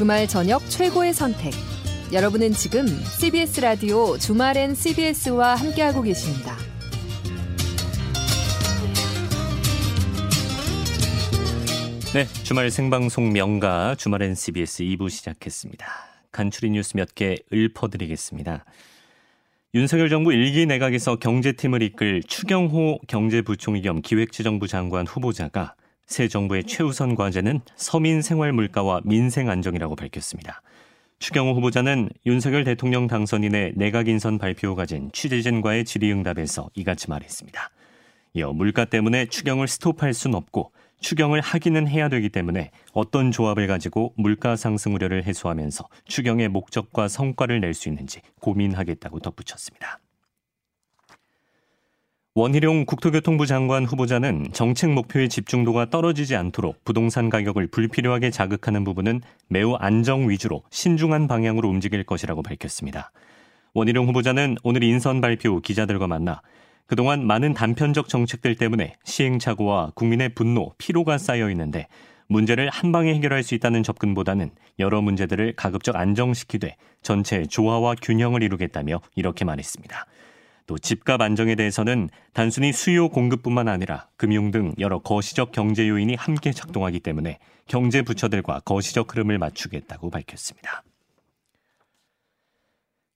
주말 저녁 최고의 선택. 여러분은 지금 CBS 라디오 주말엔 CBS와 함께하고 계십니다. 네, 주말 생방송 명가 주말엔 CBS 2부 시작했습니다. 간추린 뉴스 몇 개 읊어드리겠습니다. 윤석열 정부 1기 내각에서 경제팀을 이끌 추경호 경제부총리 겸 기획재정부 장관 후보자가 새 정부의 최우선 과제는 서민 생활 물가와 민생 안정이라고 밝혔습니다. 추경호 후보자는 윤석열 대통령 당선인의 내각 인선 발표 후 가진 취재진과의 질의응답에서 이같이 말했습니다. 이어 물가 때문에 추경을 스톱할 순 없고 추경을 하기는 해야 되기 때문에 어떤 조합을 가지고 물가 상승 우려를 해소하면서 추경의 목적과 성과를 낼 수 있는지 고민하겠다고 덧붙였습니다. 원희룡 국토교통부 장관 후보자는 정책 목표의 집중도가 떨어지지 않도록 부동산 가격을 불필요하게 자극하는 부분은 매우 안정 위주로 신중한 방향으로 움직일 것이라고 밝혔습니다. 원희룡 후보자는 오늘 인선 발표 후 기자들과 만나 그동안 많은 단편적 정책들 때문에 시행착오와 국민의 분노, 피로가 쌓여 있는데 문제를 한 방에 해결할 수 있다는 접근보다는 여러 문제들을 가급적 안정시키되 전체 조화와 균형을 이루겠다며 이렇게 말했습니다. 또 집값 안정에 대해서는 단순히 수요 공급뿐만 아니라 금융 등 여러 거시적 경제 요인이 함께 작동하기 때문에 경제 부처들과 거시적 흐름을 맞추겠다고 밝혔습니다.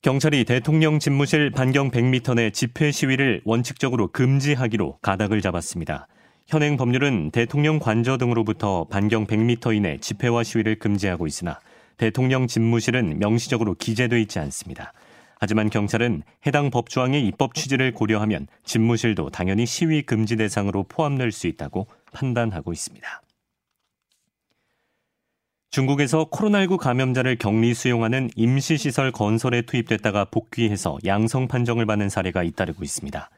경찰이 대통령 집무실 반경 100m 내 집회 시위를 원칙적으로 금지하기로 가닥을 잡았습니다. 현행 법률은 대통령 관저 등으로부터 반경 100m 이내 집회와 시위를 금지하고 있으나 대통령 집무실은 명시적으로 기재돼 있지 않습니다. 하지만 경찰은 해당 법조항의 입법 취지를 고려하면 집무실도 당연히 시위 금지 대상으로 포함될 수 있다고 판단하고 있습니다. 중국에서 코로나19 감염자를 격리 수용하는 임시시설 건설에 투입됐다가 복귀해서 양성 판정을 받는 사례가 잇따르고 있습니다.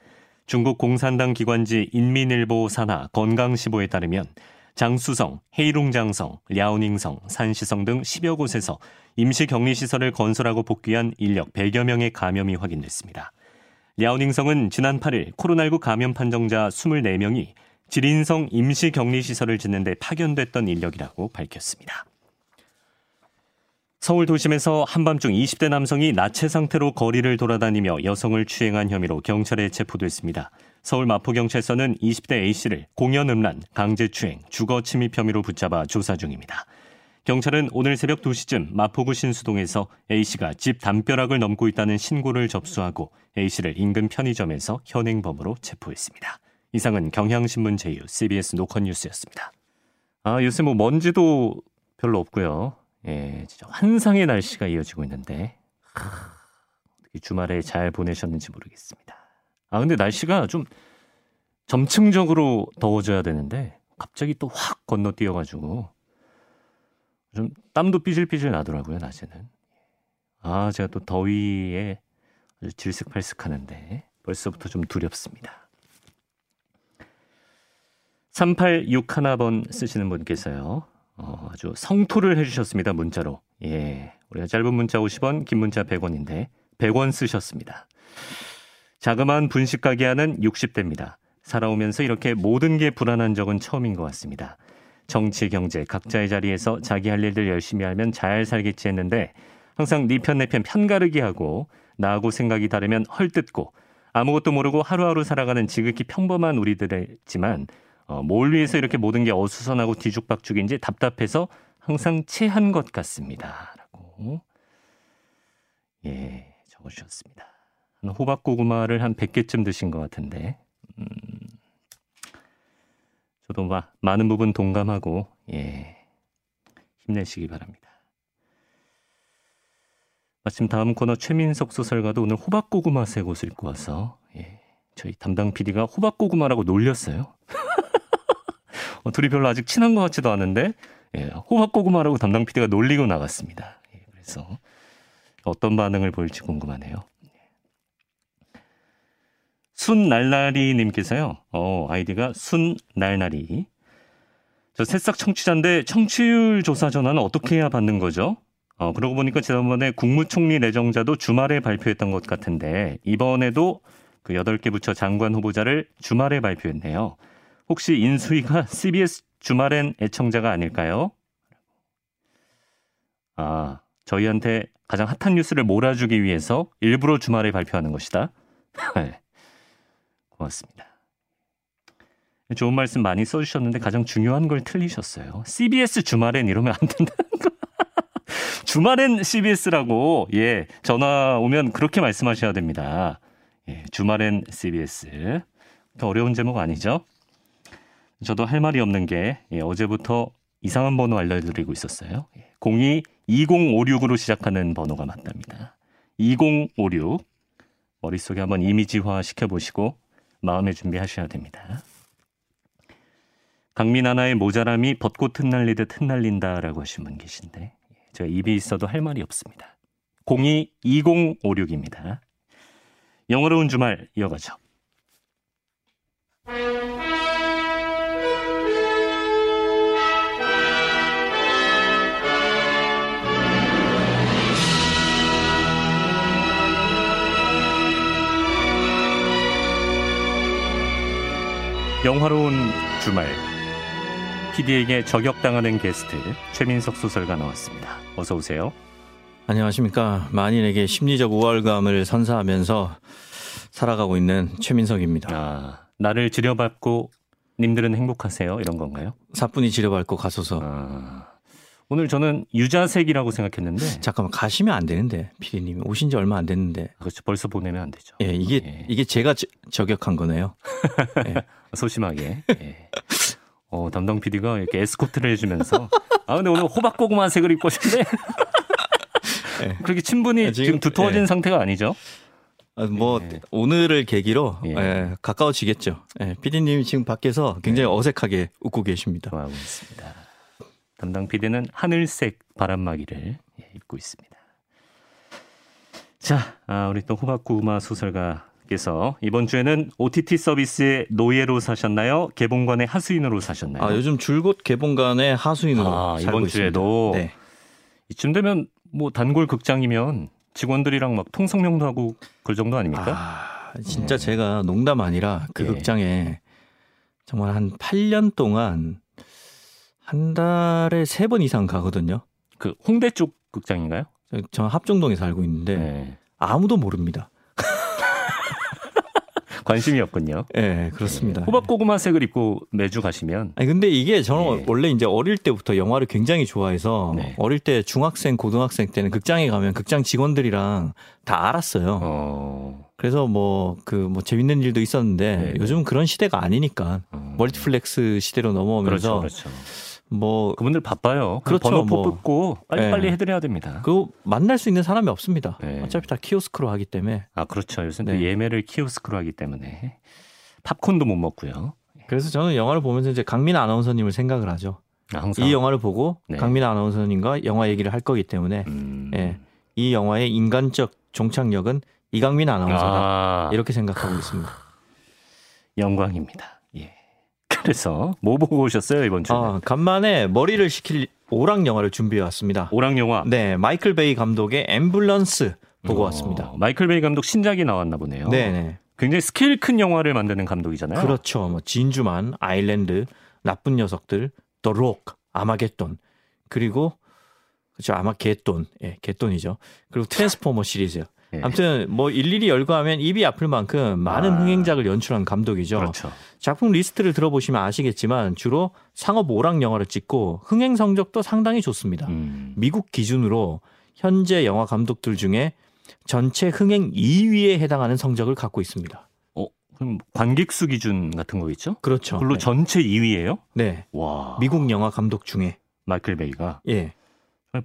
중국 공산당 기관지 인민일보 산하 건강시보에 따르면 장수성, 헤이룽장성, 랴오닝성, 산시성 등 10여 곳에서 임시 격리 시설을 건설하고 복귀한 인력 100여 명의 감염이 확인됐습니다. 랴오닝성은 지난 8일 코로나19 감염 판정자 24명이 지린성 임시 격리 시설을 짓는 데 파견됐던 인력이라고 밝혔습니다. 서울 도심에서 한밤중 20대 남성이 나체 상태로 거리를 돌아다니며 여성을 추행한 혐의로 경찰에 체포됐습니다. 서울 마포경찰서는 20대 A씨를 공연 음란, 강제추행, 주거 침입 혐의로 붙잡아 조사 중입니다. 경찰은 오늘 새벽 2시쯤 마포구 신수동에서 A씨가 집 담벼락을 넘고 있다는 신고를 접수하고 A씨를 인근 편의점에서 현행범으로 체포했습니다. 이상은 경향신문 제휴 CBS 노컷뉴스였습니다. 아, 요새 뭐 먼지도 별로 없고요. 예, 진짜 환상의 날씨가 이어지고 있는데 하, 주말에 잘 보내셨는지 모르겠습니다. 아 근데 날씨가 좀 점층적으로 더워져야 되는데 갑자기 또 확 건너뛰어가지고 좀 땀도 삐질삐질 나더라고요 낮에는. 아 제가 또 더위에 아주 질색팔색하는데 벌써부터 좀 두렵습니다. 3861번 쓰시는 분께서요. 어, 아주 성토를 해주셨습니다. 문자로. 예. 우리가 짧은 문자 50원, 긴 문자 100원인데 100원 쓰셨습니다. 자그마한 분식 가게 하는 60대입니다. 살아오면서 이렇게 모든 게 불안한 적은 처음인 것 같습니다. 정치, 경제, 각자의 자리에서 자기 할 일들 열심히 하면 잘 살겠지 했는데 항상 네 편 내편 편가르기 하고 나하고 생각이 다르면 헐뜯고 아무것도 모르고 하루하루 살아가는 지극히 평범한 우리들이지만 어, 뭘 위해서 이렇게 모든 게 어수선하고 뒤죽박죽인지 답답해서 항상 체한 것 같습니다. 라고 예 적어주셨습니다. 호박 고구마를 한 100개쯤 드신 것 같은데 음, 저도 막 많은 부분 동감하고 예 힘내시기 바랍니다. 마침 다음 코너 최민석 소설가도 오늘 호박고구마 새 옷을 입고 와서 예, 저희 담당 PD가 호박고구마라고 놀렸어요. 어, 둘이 별로 아직 친한 것 같지도 않은데 예, 호박고구마라고 담당 PD가 놀리고 나갔습니다. 예, 그래서 어떤 반응을 보일지 궁금하네요. 순날날이님께서요. 어, 아이디가 순날날이. 저 새싹 청취자인데 청취율 조사 전화는 어떻게 해야 받는 거죠? 어, 그러고 보니까 지난번에 국무총리 내정자도 주말에 발표했던 것 같은데 이번에도 그 8개 부처 장관 후보자를 주말에 발표했네요. 혹시 인수위가 CBS 주말엔 애청자가 아닐까요? 아, 저희한테 가장 핫한 뉴스를 몰아주기 위해서 일부러 주말에 발표하는 것이다. 네. 고맙습니다. 좋은 말씀 많이 써주셨는데 가장 중요한 걸 틀리셨어요. CBS 주말엔 이러면 안 된다는 거. 주말엔 CBS라고 예 전화 오면 그렇게 말씀하셔야 됩니다. 예, 주말엔 CBS. 어려운 제목 아니죠? 저도 할 말이 없는 게 예, 어제부터 이상한 번호 알려드리고 있었어요. 02-2056으로 시작하는 번호가 맞답니다. 2056 머릿속에 한번 이미지화 시켜보시고 마음의 준비하셔야 됩니다. 강민 하나의 모자람이 벚꽃 흩날리듯 흩날린다라고 하신 분 계신데 제가 입이 있어도 할 말이 없습니다. 02-2056입니다. 영어로운 주말 이어가죠. 영화로운 주말 PD에게 저격당하는 게스트 최민석 소설가 나왔습니다. 어서 오세요. 안녕하십니까. 만인에게 심리적 우월감을 선사하면서 살아가고 있는 최민석입니다. 아, 나를 지려받고 님들은 행복하세요 이런 건가요? 사뿐히 지려밟고 가소서. 아, 오늘 저는 유자색이라고 생각했는데 잠깐만 가시면 안 되는데 피디님 오신 지 얼마 안 됐는데. 그렇죠. 벌써 보내면 안 되죠. 예, 이게 예. 이게 제가 저, 저격한 거네요. 예. 소심하게. 예. 어, 담당 PD가 이렇게 에스코트를 해주면서 아 근데 오늘 호박고구마색을 입고 오셨네. 예. 그렇게 친분이 아, 지금, 지금- 두터워진 예. 상태가 아니죠? 아, 뭐 예. 오늘을 계기로 예. 예, 가까워지겠죠. 예, 피디님이 지금 밖에서 굉장히 어색하게 웃고 계십니다. 좋아하고 있습니다. 담당 PD는 하늘색 바람막이를 예, 입고 있습니다. 자, 아, 우리 또 호박고구마 소설가께서 이번 주에는 OTT 서비스의 노예로 사셨나요? 개봉관의 하수인으로 사셨나요? 아, 요즘 줄곧 개봉관의 하수인으로 아, 살고 이번. 주에도 네. 이쯤 되면 뭐 단골 극장이면 직원들이랑 막 통성명도 하고 그럴 정도 아닙니까? 아, 진짜 제가 농담 아니라 그 예. 극장에 정말 한 8년 동안 한 달에 세 번 이상 가거든요. 그 홍대 쪽 극장인가요? 저- 저 합정동에 살고 있는데 네. 아무도 모릅니다. 관심이 없군요. 예, 그렇습니다. 호박고구마색을 입고 매주 가시면 아니 근데 이게 저는 예. 원래 이제 어릴 때부터 영화를 굉장히 좋아해서 네. 어릴 때 중학생 고등학생 때는 극장에 가면 극장 직원들이랑 다 알았어요. 어, 그래서 뭐 그뭐 재밌는 일도 있었는데 네. 요즘은 그런 시대가 아니니까 어. 멀티플렉스 시대로 그렇죠, 넘어오면서 그렇죠. 뭐 그분들 바빠요. 그렇죠, 번호표 뭐. 뽑고 빨리빨리 네. 해드려야 됩니다. 그 만날 수 있는 사람이 없습니다. 네. 어차피 다 키오스크로 하기 때문에 아 그렇죠. 요새 는 네. 예매를 키오스크로 하기 때문에 팝콘도 못 먹고요. 그래서 저는 영화를 보면서 이제 강민 아나운서님을 생각을 하죠. 아, 항상 이 영화를 보고 네. 강민 아나운서님과 영화 얘기를 할 거기 때문에 음... 예. 이 영화의 인간적 종착역은 이강민 아나운서다. 아, 이렇게 생각하고 있습니다. 영광입니다. 예. 그래서 뭐 보고 오셨어요 이번 주에? 아, 간만에 머리를 식힐 오락 영화를 준비해 왔습니다. 오락 영화 네, 마이클 베이 감독의 앰뷸런스 보고 어, 왔습니다. 마이클 베이 감독 신작이 나왔나 보네요. 네, 네. 굉장히 스케일 큰 영화를 만드는 감독이잖아요. 그렇죠. 뭐 진주만, 아일랜드, 나쁜 녀석들, The Rock, 아마겟돈, 그리고 그렇죠. 아마겟돈. 예, 겟돈이죠. 그리고 Transformer 시리즈. 예. 아무튼 뭐 일일이 열거하면 입이 아플 만큼 많은 아. 흥행작을 연출한 감독이죠. 그렇죠. 작품 리스트를 들어보시면 아시겠지만 주로 상업 오락 영화를 찍고 흥행 성적도 상당히 좋습니다. 음. 미국 기준으로 현재 영화 감독들 중에 전체 흥행 2위에 해당하는 성적을 갖고 있습니다. 어, 그럼 관객 수 기준 같은 거 있죠? 그렇죠. 그걸로 네. 전체 2위예요? 네. 와. 미국 영화 감독 중에 마이클 베이가 예.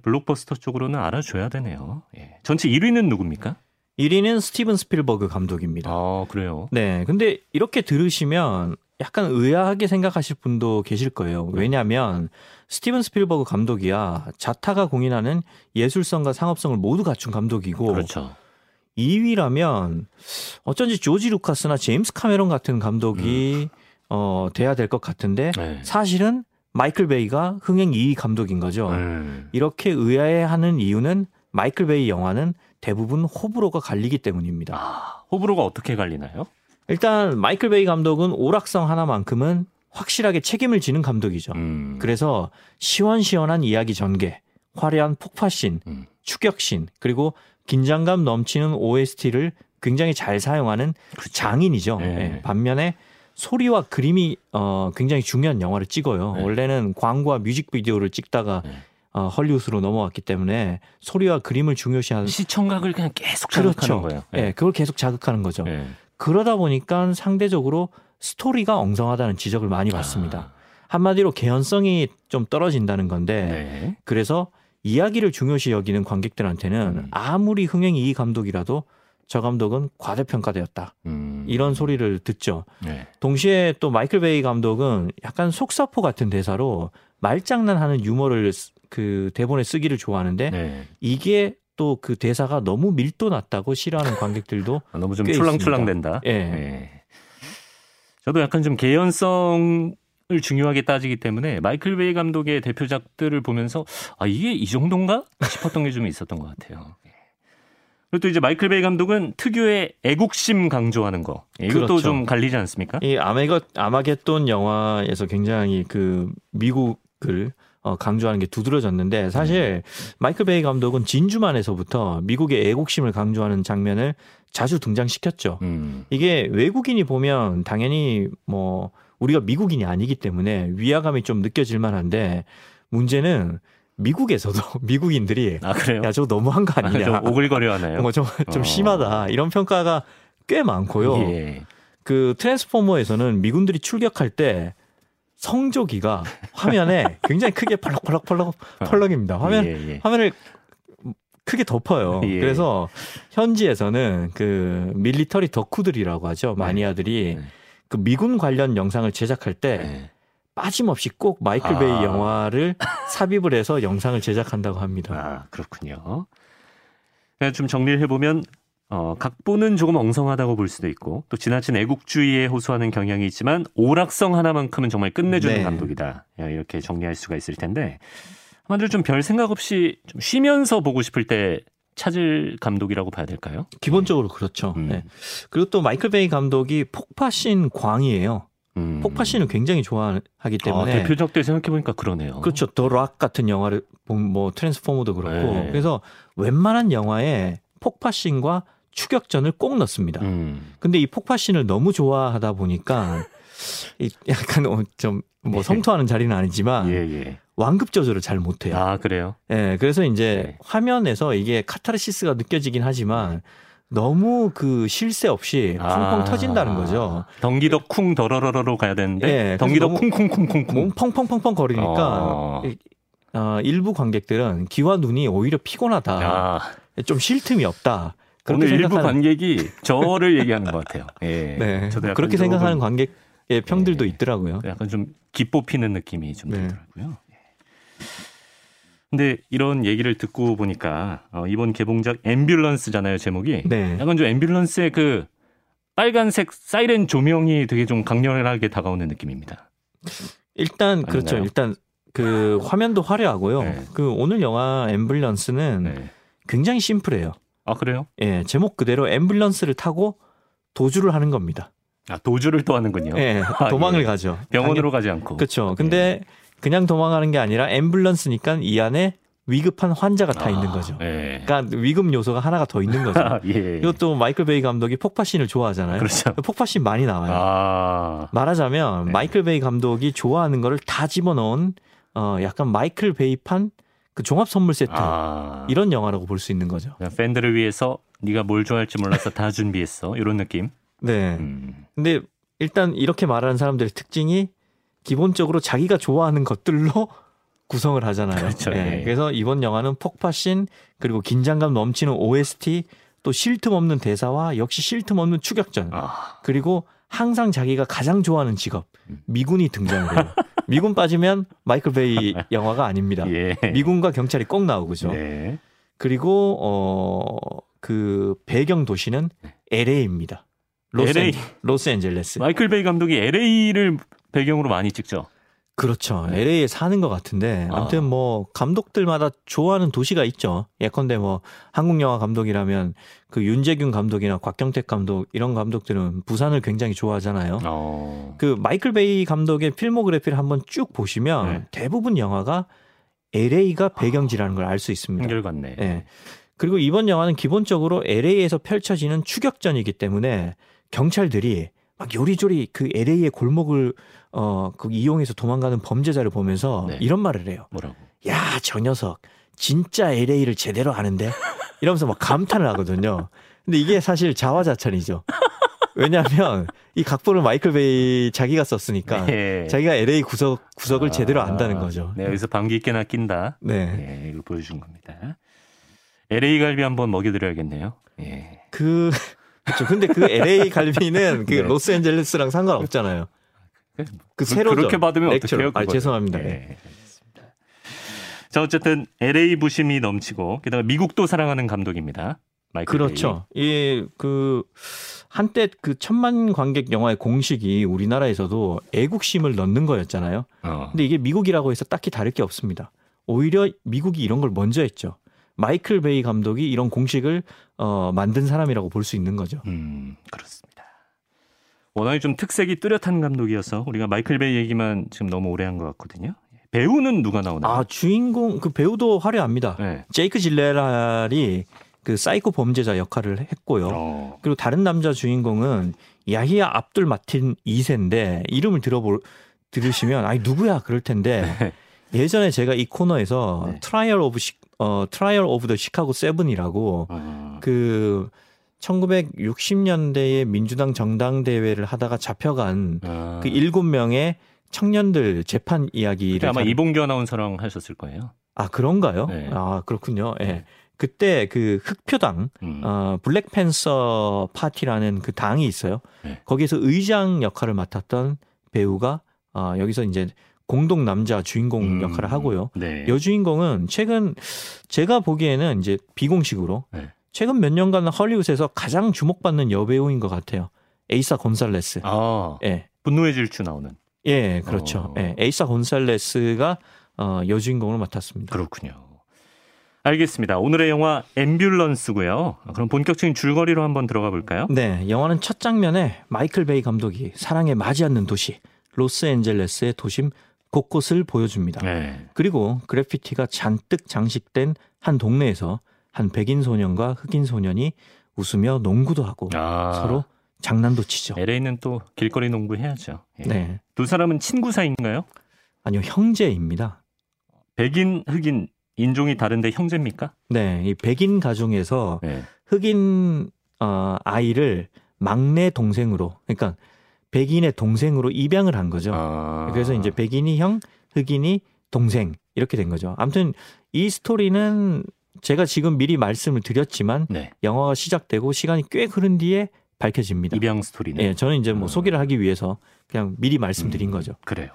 블록버스터 쪽으로는 알아줘야 되네요. 예. 전체 1위는 누굽니까? 1위는 스티븐 스필버그 감독입니다. 아, 그래요. 네. 근데 이렇게 들으시면 약간 의아하게 생각하실 분도 계실 거예요. 네. 왜냐하면 스티븐 스필버그 감독이야 자타가 공인하는 예술성과 상업성을 모두 갖춘 감독이고 그렇죠. 2위라면 어쩐지 조지 루카스나 제임스 카메론 같은 감독이 어 돼야 될 것 같은데 네. 사실은 마이클 베이가 흥행 2위 감독인 거죠. 음. 이렇게 의아해하는 이유는 마이클 베이 영화는 대부분 호불호가 갈리기 때문입니다. 아, 호불호가 어떻게 갈리나요? 일단 마이클 베이 감독은 오락성 하나만큼은 확실하게 책임을 지는 감독이죠. 음. 그래서 시원시원한 이야기 전개, 화려한 폭파신, 음. 추격신, 그리고 긴장감 넘치는 OST를 굉장히 잘 사용하는 그렇죠. 장인이죠. 네. 예, 반면에 소리와 그림이 어, 굉장히 중요한 영화를 찍어요. 네. 원래는 광고와 뮤직비디오를 찍다가 네. 어, 헐리우드로 넘어왔기 때문에 소리와 그림을 중요시하는 시청각을 그냥 계속 자극하는 그렇죠. 거예요. 예, 그걸 계속 자극하는 거죠. 예. 그러다 보니까 상대적으로 스토리가 엉성하다는 지적을 많이 받습니다. 아, 한마디로 개연성이 좀 떨어진다는 건데 네. 그래서 이야기를 중요시 여기는 관객들한테는 음. 아무리 흥행이 이 감독이라도 저 감독은 과대평가되었다. 음. 이런 소리를 듣죠. 네. 동시에 또 마이클 베이 감독은 약간 속사포 같은 대사로 말장난하는 유머를 쓰- 그 대본에 쓰기를 좋아하는데 네. 이게 또 그 대사가 너무 밀도 낮다고 싫어하는 관객들도 아, 너무 좀 있습니다. 된다. 예. 예. 저도 약간 좀 개연성을 중요하게 따지기 때문에 마이클 베이 감독의 대표작들을 보면서 아 이게 이 정도인가 싶었던 게 좀 있었던 것 같아요. 예. 그리고 또 이제 마이클 베이 감독은 특유의 애국심 강조하는 거 예, 이것도 그렇죠. 좀 갈리지 않습니까? 이 아메거 아마겟돈 영화에서 굉장히 그 미국을 어, 강조하는 게 두드러졌는데 사실 마이클 베이 감독은 진주만에서부터 미국의 애국심을 강조하는 장면을 자주 등장시켰죠. 음. 이게 외국인이 보면 당연히 뭐 우리가 미국인이 아니기 때문에 위화감이 좀 느껴질 만한데 문제는 미국에서도 미국인들이 아 그래요? 야 저거 너무한 거 아, 아니냐. 좀 오글거려 하나요? 뭐 좀, 좀 어. 심하다. 이런 평가가 꽤 많고요. 예. 그 트랜스포머에서는 미군들이 출격할 때 성조기가 화면에 굉장히 크게 펄럭펄럭펄럭 펄럭입니다. 화면 예, 예. 화면을 크게 덮어요. 예. 그래서 현지에서는 그 밀리터리 덕후들이라고 하죠. 마니아들이 네. 그 미군 관련 영상을 제작할 때 네. 빠짐없이 꼭 마이클 아. 베이 영화를 삽입을 해서 영상을 제작한다고 합니다. 아, 그렇군요. 그냥 좀 정리를 해보면, 어, 각본은 조금 엉성하다고 볼 수도 있고, 또 지나친 애국주의에 호소하는 경향이 있지만, 오락성 하나만큼은 정말 끝내주는 네. 감독이다. 야, 이렇게 정리할 수가 있을 텐데, 한마디로 좀별 생각 없이 좀 쉬면서 보고 싶을 때 찾을 감독이라고 봐야 될까요? 기본적으로 그렇죠. 음. 네. 그리고 또 마이클 베이 감독이 폭파신 광이에요. 음. 폭파신을 굉장히 좋아하기 아, 때문에 대표작들 생각해 보니까 그러네요. 그렇죠. 더 락 같은 영화를 보면 뭐 트랜스포머도 그렇고 네. 그래서 웬만한 영화에 폭파신과 추격전을 꼭 넣습니다. 음. 근데 이 폭파신을 너무 좋아하다 보니까 이 약간 어, 좀뭐 예. 성토하는 자리는 아니지만 예, 예. 완급 조절을 잘 못해요. 아, 그래요? 예, 그래서 이제 네. 화면에서 이게 카타르시스가 느껴지긴 하지만 너무 그 쉴새 없이 쿵쿵 아. 터진다는 거죠. 덩기더 쿵 더러러러로 가야 되는데, 덩기더 너무 쿵쿵쿵쿵쿵. 몸 펑펑펑펑 거리니까 어. 이- 어, 일부 관객들은 귀와 눈이 오히려 피곤하다. 아, 좀쉴 틈이 없다. 오늘 일부 생각하는- 관객이 저를 얘기하는 것 같아요. 예. 네. 저도 그렇게 생각하는 관객의 평들도 예. 있더라고요. 약간 좀 기뽑히는 느낌이 좀 네. 들더라고요. 예. 근데 이런 얘기를 듣고 보니까 어, 이번 개봉작 앰뷸런스잖아요 제목이. 네. 약간 좀 앰뷸런스의 그 빨간색 사이렌 조명이 되게 좀 강렬하게 다가오는 느낌입니다. 일단 그렇죠. 아닌가요? 일단 그 화면도 화려하고요. 네. 그 오늘 영화 앰뷸런스는 네. 굉장히 심플해요. 아 그래요? 예, 제목 그대로 앰뷸런스를 타고 도주를 하는 겁니다. 아 도주를 또 하는군요. 예, 아, 도망을 예. 가죠. 병원으로 가지 않고. 그렇죠. 근데 그냥 도망가는 게 아니라 앰뷸런스니까 이 안에 위급한 환자가 다 아, 있는 거죠. 예. 그러니까 위급 요소가 하나가 더 있는 거죠. 아, 예. 이것도 마이클 베이 감독이 폭파신을 좋아하잖아요. 그렇죠. 폭파신 많이 나와요. 아. 말하자면 네. 마이클 베이 감독이 좋아하는 거를 다 집어넣은 어 약간 마이클 베이판 그 종합 선물 세트 아. 이런 영화라고 볼 수 있는 거죠. 팬들을 위해서 네가 뭘 좋아할지 몰라서 다 준비했어. 이런 느낌. 네. 음. 근데 일단 이렇게 말하는 사람들의 특징이 기본적으로 자기가 좋아하는 것들로 구성을 하잖아요. 그렇죠, 예. 예. 그래서 이번 영화는 폭파신 그리고 긴장감 넘치는 OST 또 쉴 틈 없는 대사와 역시 쉴 틈 없는 추격전 아. 그리고 항상 자기가 가장 좋아하는 직업 음. 미군이 등장을 해요. 미군 빠지면 마이클 베이 영화가 아닙니다. 예. 미군과 경찰이 꼭 나오고죠. 네. 그리고 어 그 배경 도시는 LA입니다. LA. 로스앤젤레스. 마이클 베이 감독이 LA를 배경으로 많이 찍죠. 그렇죠. 네. LA에 사는 것 같은데 아. 아무튼 뭐 감독들마다 좋아하는 도시가 있죠. 예컨대 뭐 한국 영화 감독이라면 그 윤제균 감독이나 곽경택 감독 이런 감독들은 부산을 굉장히 좋아하잖아요. 어. 그 마이클 베이 감독의 필모그래피를 한번 쭉 보시면 네. 대부분 영화가 LA가 배경지라는 걸 알 수 있습니다. 한결 같네. 예. 그리고 이번 영화는 기본적으로 LA에서 펼쳐지는 추격전이기 때문에 경찰들이 막 요리조리 그 LA의 골목을 어, 그 이용해서 도망가는 범죄자를 보면서 네. 이런 말을 해요. 뭐라고? 야, 저 녀석 진짜 LA를 제대로 아는데 이러면서 막 감탄을 하거든요. 근데 이게 사실 자화자찬이죠. 왜냐하면 이 각본을 마이클 베이 자기가 썼으니까 네. 자기가 LA 구석 구석을 아, 제대로 안다는 거죠. 네, 여기서 방귀 뀌나 낀다. 네. 예, 이걸 보여준 겁니다. LA 갈비 한번 먹여드려야겠네요. 예. 그 그렇죠. 근데 그 LA 갈비는 그 네. 로스앤젤레스랑 상관없잖아요. 그 그- 새로죠. 그렇게 받으면. 어떡해요? 아. 죄송합니다. 예, 네. 알겠습니다. 자, 어쨌든 LA 부심이 넘치고 게다가 미국도 사랑하는 감독입니다. 마이클 그렇죠. 이그 한때 그 천만 관객 영화의 공식이 우리나라에서도 애국심을 넣는 거였잖아요. 어. 근데 이게 미국이라고 해서 딱히 다를 게 없습니다. 오히려 미국이 이런 걸 먼저 했죠. 마이클 베이 감독이 이런 공식을 어, 만든 사람이라고 볼 수 있는 거죠. 음, 그렇습니다. 워낙에 좀 특색이 뚜렷한 감독이어서 우리가 마이클 베이 얘기만 지금 너무 오래 한 것 같거든요. 배우는 누가 나오나요? 아 주인공 그 배우도 화려합니다. 네. 제이크 질렌할이 그 사이코 범죄자 역할을 했고요. 어. 그리고 다른 남자 주인공은 야히아 압둘 마틴 2세인데 이름을 들어볼 들으시면 아니 누구야 그럴 텐데 예전에 제가 이 코너에서 네. Trial of Chi, 어 Trial of the Chicago Seven이라고 어. 그 1960년대에 민주당 전당대회를 하다가 잡혀간 아. 그 일곱 명의 청년들 재판 이야기를 아마 잘- 이봉규 아나운서랑 하셨을 거예요. 아 그런가요? 네. 아 그렇군요. 예. 네. 그때 그 흑표당 음. 어, Black Panther Party라는 그 당이 있어요. 네. 거기에서 의장 역할을 맡았던 배우가 어, 여기서 이제 공동 남자 주인공 음. 역할을 하고요. 네. 여주인공은 최근 제가 보기에는 이제 비공식으로 네. 최근 몇 년간 헐리우드에서 가장 주목받는 여배우인 것 같아요. 에이사 곤살레스. 아, 예. 분노의 질주 나오는. 예, 그렇죠. 어. 예, 에이사 곤살레스가 어, 여주인공을 맡았습니다. 그렇군요. 알겠습니다. 오늘의 영화 앰뷸런스고요. 그럼 본격적인 줄거리로 한번 들어가 볼까요? 네, 영화는 첫 장면에 마이클 베이 감독이 사랑해 마지않는 도시 로스앤젤레스의 도심 곳곳을 보여줍니다. 네. 그리고 그래피티가 잔뜩 장식된 한 동네에서 한 백인 소년과 흑인 소년이 웃으며 농구도 하고 아, 서로 장난도 치죠. LA는 또 길거리 농구 해야죠. 예. 네, 두 사람은 친구 사이인가요? 아니요 형제입니다. 백인, 흑인 인종이 다른데 형제입니까? 네, 이 백인 가정에서 네. 흑인 어, 아이를 막내 동생으로, 그러니까 백인의 동생으로 입양을 한 거죠. 아. 그래서 이제 백인이 형, 흑인이 동생 이렇게 된 거죠. 아무튼 이 스토리는 제가 지금 미리 말씀을 드렸지만 네. 영화가 시작되고 시간이 꽤 흐른 뒤에 밝혀집니다. 입양 스토리네. 예, 저는 이제 뭐 음. 소개를 하기 위해서 그냥 미리 말씀드린 음, 거죠. 그래요.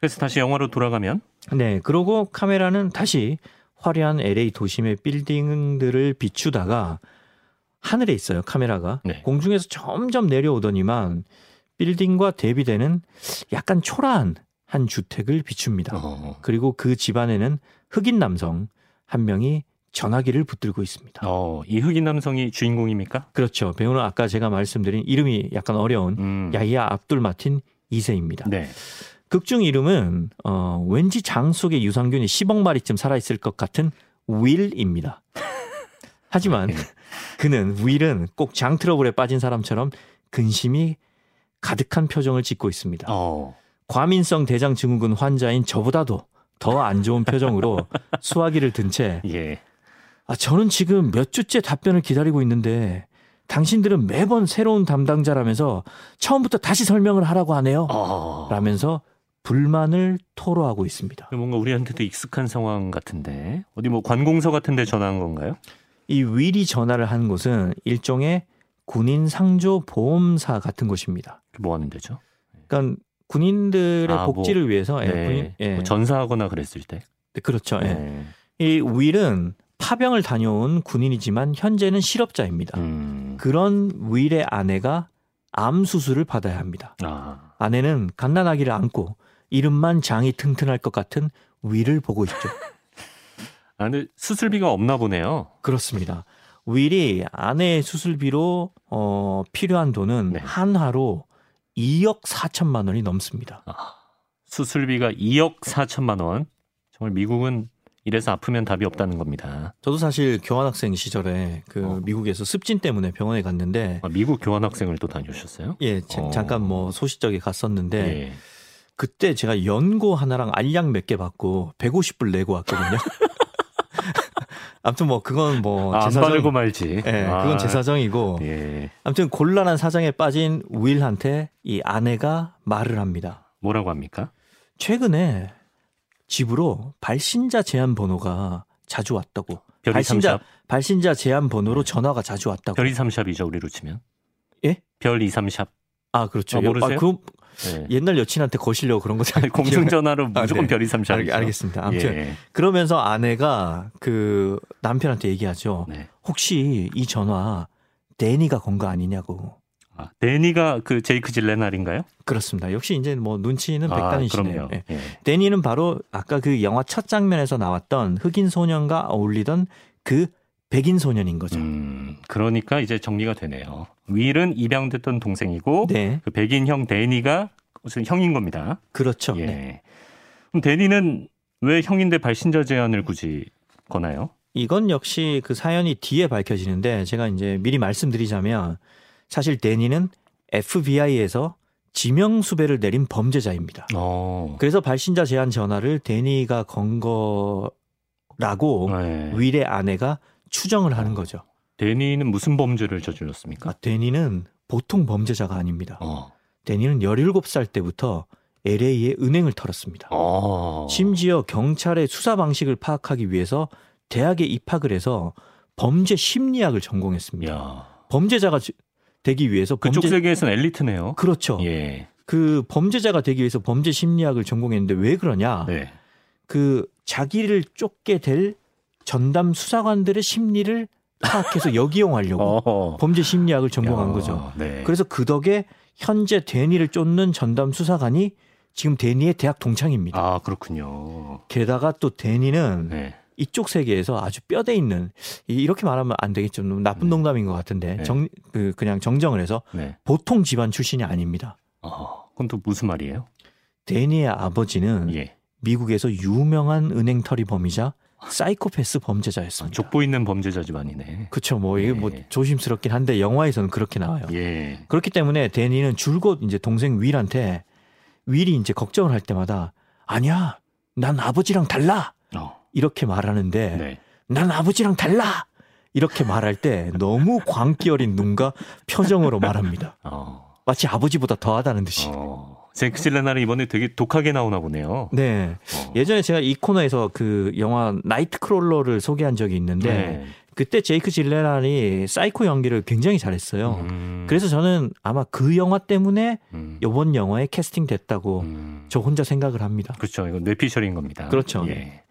그래서 다시 영화로 돌아가면 네, 그러고 카메라는 다시 화려한 LA 도심의 빌딩들을 비추다가 하늘에 있어요, 카메라가. 네. 공중에서 점점 내려오더니만 빌딩과 대비되는 약간 초라한 한 주택을 비춥니다. 어. 그리고 그 집안에는 흑인 남성 한 명이 전화기를 붙들고 있습니다. 어, 이 흑인 남성이 주인공입니까? 그렇죠. 배우는 아까 제가 말씀드린 이름이 약간 어려운 음. 야히야 압둘 마틴 2세입니다. 네. 극중 이름은 어, 왠지 장 속에 유산균이 10억 마리쯤 살아있을 것 같은 윌입니다. 하지만 네. 그는 윌은 꼭 장 트러블에 빠진 사람처럼 근심이 가득한 표정을 짓고 있습니다. 어. 과민성 대장 증후군 환자인 저보다도 더 안 좋은 표정으로 수화기를 든채 예. 아, 저는 지금 몇 주째 답변을 기다리고 있는데 당신들은 매번 새로운 담당자라면서 처음부터 다시 설명을 하라고 하네요. 어. 라면서 불만을 토로하고 있습니다. 뭔가 우리한테도 익숙한 상황 같은데 어디 뭐 관공서 같은데 전화한 건가요? 이 위리 전화를 한 곳은 일종의 군인 상조 보험사 같은 곳입니다. 뭐 하는 데죠? 그러니까 군인들의 아, 뭐, 복지를 위해서 예, 네. 군인, 예. 뭐 전사하거나 그랬을 때. 네, 그렇죠. 예. 네. 이 윌은 파병을 다녀온 군인이지만 현재는 실업자입니다. 음. 그런 윌의 아내가 암 수술을 받아야 합니다. 아. 아내는 갓난아기를 안고 이름만 장이 튼튼할 것 같은 윌을 보고 있죠. 아, 근데 수술비가 없나 보네요. 그렇습니다. 윌이 아내의 수술비로 어, 필요한 돈은 네. 한화로 2억 4천만 원이 넘습니다. 수술비가 2억 4천만 원. 정말 미국은 이래서 아프면 답이 없다는 겁니다. 저도 사실 교환학생 시절에 그 어. 미국에서 습진 때문에 병원에 갔는데 아, 미국 교환학생을 또 다녀오셨어요? 예 자- 어. 잠깐 뭐 소시적에 갔었는데 예. 그때 제가 연고 하나랑 알약 몇 개 받고 150불 내고 왔거든요. 아무튼 뭐 그건 뭐 아, 안 바르고 말지. 예, 아, 그건 제 사정이고 예. 아무튼 곤란한 사정에 빠진 우일한테 이 아내가 말을 합니다. 뭐라고 합니까? 최근에 집으로 발신자 제한 번호가 자주 왔다고. 발신자. 발신자 제한 번호로 전화가 자주 왔다고. 별이 삼샵이죠 우리로 치면. 예? 별 2, 3샵. 아 그렇죠. 아, 모르세요? 아, 그 예. 옛날 여친한테 거시려고 그런 거잖아요. 공중전화로 아, 무조건 네. 별이 삼샵. 알, 알겠습니다. 아무튼 예. 그러면서 아내가 그 남편한테 얘기하죠. 네. 혹시 이 전화 데니가 건 거 아니냐고. 아, 데니가 그 제이크 질레날인가요? 그렇습니다. 역시 이제 뭐 눈치는 아, 백단이시네요. 그럼요. 예. 예. 데니는 바로 아까 그 영화 첫 장면에서 나왔던 흑인 소년과 어울리던 그 백인 소년인 거죠. 음, 그러니까 이제 정리가 되네요. 윌은 입양됐던 동생이고 네, 그 백인 형 데니가 무슨 형인 겁니다. 그렇죠. 예. 네. 그럼 데니는 왜 형인데 발신자 제한을 굳이 거나요? 이건 역시 그 사연이 뒤에 밝혀지는데 제가 이제 미리 말씀드리자면 사실 데니는 FBI에서 지명 수배를 내린 범죄자입니다. 어. 그래서 발신자 제한 전화를 데니가 건 거라고 네. 윌의 아내가 추정을 하는 거죠. 데니는 무슨 범죄를 저질렀습니까? 아, 데니는 보통 범죄자가 아닙니다. 어. 데니는 17살 때부터 LA에 은행을 털었습니다. 어. 심지어 경찰의 수사 방식을 파악하기 위해서 대학에 입학을 해서 범죄 심리학을 전공했습니다. 야. 범죄자가 지- 되기 위해서 그쪽 범죄 세계에서는 엘리트네요. 그렇죠. 예. 그 범죄자가 되기 위해서 범죄 심리학을 전공했는데 왜 그러냐? 네. 그 자기를 쫓게 될 전담 수사관들의 심리를 파악해서 역이용하려고 어. 범죄 심리학을 전공한 야, 거죠. 네. 그래서 그 덕에 현재 데니를 쫓는 전담 수사관이 지금 데니의 대학 동창입니다. 아, 그렇군요. 게다가 또 데니는 네. 이쪽 세계에서 아주 뼈대 있는 이- 이렇게 말하면 안 되겠죠. 나쁜 네. 농담인 것 같은데 네. 정, 그 그냥 정정을 해서 네. 보통 집안 출신이 아닙니다. 어. 그건 또 무슨 말이에요? 데니의 아버지는 예. 미국에서 유명한 은행 털이범이자 사이코패스 아, 범죄자였습니다. 족보 있는 범죄자 집안이네. 그렇죠. 뭐 이게 뭐 예. 조심스럽긴 한데 영화에서는 그렇게 나와요. 예. 그렇기 때문에 데니는 줄곧 이제 동생 윌한테 윌이 이제 걱정을 할 때마다 아니야, 난 아버지랑 달라 어. 이렇게 말하는데 네. 난 아버지랑 달라 이렇게 말할 때 너무 광기 어린 눈과 표정으로 말합니다. 어. 마치 아버지보다 더하다는 듯이. 어. 제이크 질렌할은 이번에 되게 독하게 나오나 보네요. 네. 어. 예전에 제가 이 코너에서 그 영화 Nightcrawler를 소개한 적이 있는데 네. 그때 제이크 질렌할이 사이코 연기를 굉장히 잘했어요. 음. 그래서 저는 아마 그 영화 때문에 음. 이번 영화에 캐스팅 됐다고 음. 저 혼자 생각을 합니다. 그렇죠. 이건 뇌피셜인 겁니다. 그렇죠. 예.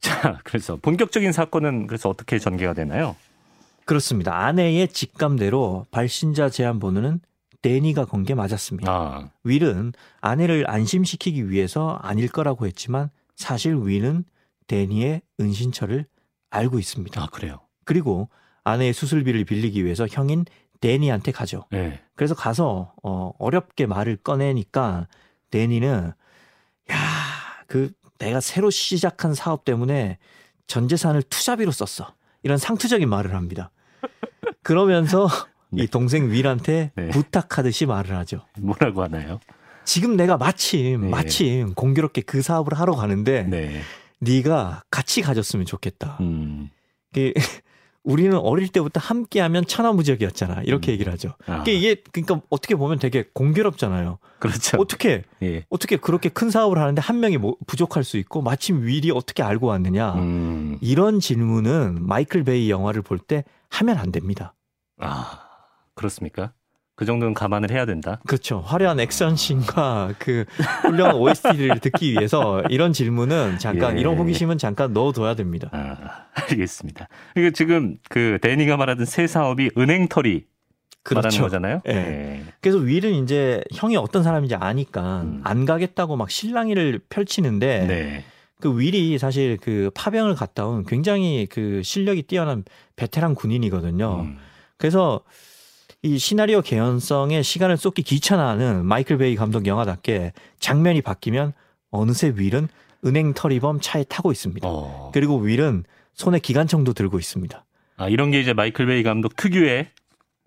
자, 그래서 본격적인 사건은 그래서 어떻게 전개가 되나요? 그렇습니다. 아내의 직감대로 발신자 제한 번호는 데니가 건 게 맞았습니다. 아, 윌은 아내를 안심시키기 위해서 아닐 거라고 했지만 사실 윌은 데니의 은신처를 알고 있습니다. 아 그래요. 그리고 아내의 수술비를 빌리기 위해서 형인 데니한테 가죠. 네. 그래서 가서 어, 어렵게 말을 꺼내니까 데니는 야, 그 내가 새로 시작한 사업 때문에 전 재산을 투자비로 썼어. 이런 상투적인 말을 합니다. 그러면서 네. 이 동생 윌한테 네. 부탁하듯이 말을 하죠. 뭐라고 하나요? 지금 내가 마침 네. 마침 공교롭게 그 사업을 하러 가는데 네. 네가 같이 가졌으면 좋겠다. 음. 우리는 어릴 때부터 함께하면 천하무적이었잖아. 이렇게 음. 얘기를 하죠. 아, 이게 이게 그러니까 어떻게 보면 되게 공교롭잖아요. 그렇죠. 어떻게 예. 어떻게 그렇게 큰 사업을 하는데 한 명이 뭐 부족할 수 있고 마침 윌이 어떻게 알고 왔느냐. 음. 이런 질문은 마이클 베이 영화를 볼 때 하면 안 됩니다. 아, 그렇습니까? 그 정도는 감안을 해야 된다. 그렇죠. 화려한 액션씬과 그 훌륭한 OST를 듣기 위해서 이런 질문은 잠깐 예. 이런 호기심은 잠깐 넣어둬야 됩니다. 아, 알겠습니다. 이게 지금 그 데니가 말하던 새 사업이 은행털이 말하는 그렇죠. 거잖아요. 예. 네. 그래서 윌은 이제 형이 어떤 사람인지 아니까 음. 안 가겠다고 막 실랑이를 펼치는데 네. 그 윌이 사실 그 파병을 갔다 온 굉장히 그 실력이 뛰어난 베테랑 군인이거든요. 음. 그래서 이 시나리오 개연성에 시간을 쏟기 귀찮아하는 마이클 베이 감독 영화답게 장면이 바뀌면 어느새 윌은 은행 털이범 차에 타고 있습니다. 어. 그리고 윌은 손에 기관총도 들고 있습니다. 아, 이런 게 이제 마이클 베이 감독 특유의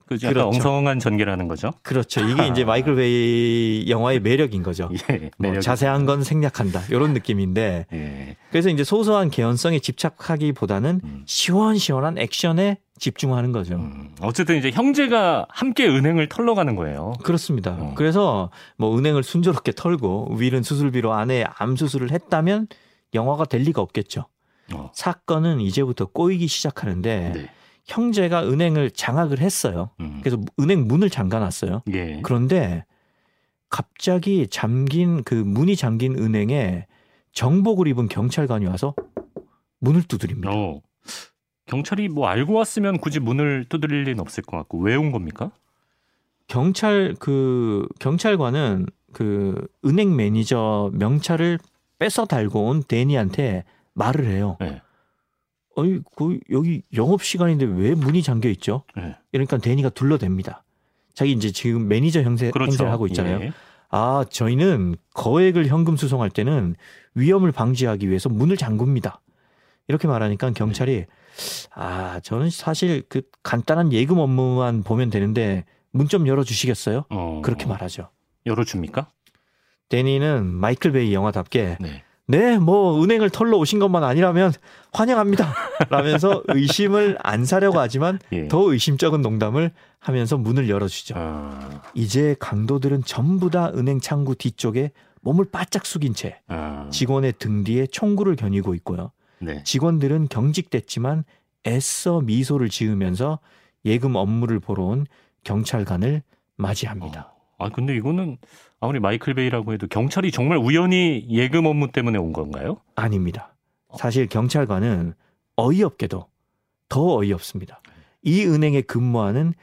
그 그렇죠. 엉성한 전개라는 거죠. 그렇죠. 이게 이제 마이클 베이 영화의 매력인 거죠. 예. 뭐 자세한 건 생략한다. 이런 느낌인데 예. 그래서 이제 소소한 개연성에 집착하기보다는 음. 시원시원한 액션에 집중하는 거죠. 음. 어쨌든 이제 형제가 함께 은행을 털러 가는 거예요. 그렇습니다. 어. 그래서 뭐 은행을 순조롭게 털고 윌은 수술비로 아내 암 수술을 했다면 영화가 될 리가 없겠죠. 어. 사건은 이제부터 꼬이기 시작하는데 네. 형제가 은행을 장악을 했어요. 음. 그래서 은행 문을 잠가놨어요. 예. 그런데 갑자기 잠긴 그 문이 잠긴 은행에 정복을 입은 경찰관이 와서 문을 두드립니다. 어. 경찰이 뭐 알고 왔으면 굳이 문을 두드릴 리는 없을 것 같고 왜 온 겁니까? 경찰 그 경찰관은 그 은행 매니저 명찰을 뺏어 달고 온 데니한테 말을 해요. 네. 어이 그 여기 영업 시간인데 왜 문이 잠겨 있죠? 네. 이러니까 데니가 둘러댑니다. 자기 이제 지금 매니저 형세 그렇죠. 행세를 하고 있잖아요. 예. 아 저희는 거액을 현금 수송할 때는 위험을 방지하기 위해서 문을 잠굽니다. 이렇게 말하니까 경찰이 아 저는 사실 그 간단한 예금 업무만 보면 되는데 문 좀 열어 주시겠어요? 어. 그렇게 말하죠. 열어 줍니까? 데니는 마이클 베이 영화답게 네. 네, 뭐 은행을 털러 오신 것만 아니라면 환영합니다. 라면서 의심을 안 사려고 하지만 예. 더 의심적인 농담을 하면서 문을 열어주죠. 아, 이제 강도들은 전부 다 은행 창구 뒤쪽에 몸을 바짝 숙인 채 아, 직원의 등 뒤에 총구를 겨누고 있고요. 네. 직원들은 경직됐지만 애써 미소를 지으면서 예금 업무를 보러 온 경찰관을 맞이합니다. 아 근데 이거는 아무리 마이클 베이라고 해도 경찰이 정말 우연히 예금 업무 때문에 온 건가요? 아닙니다. 사실 경찰관은 어이없게도 더 어이없습니다. 이 은행에 근무하는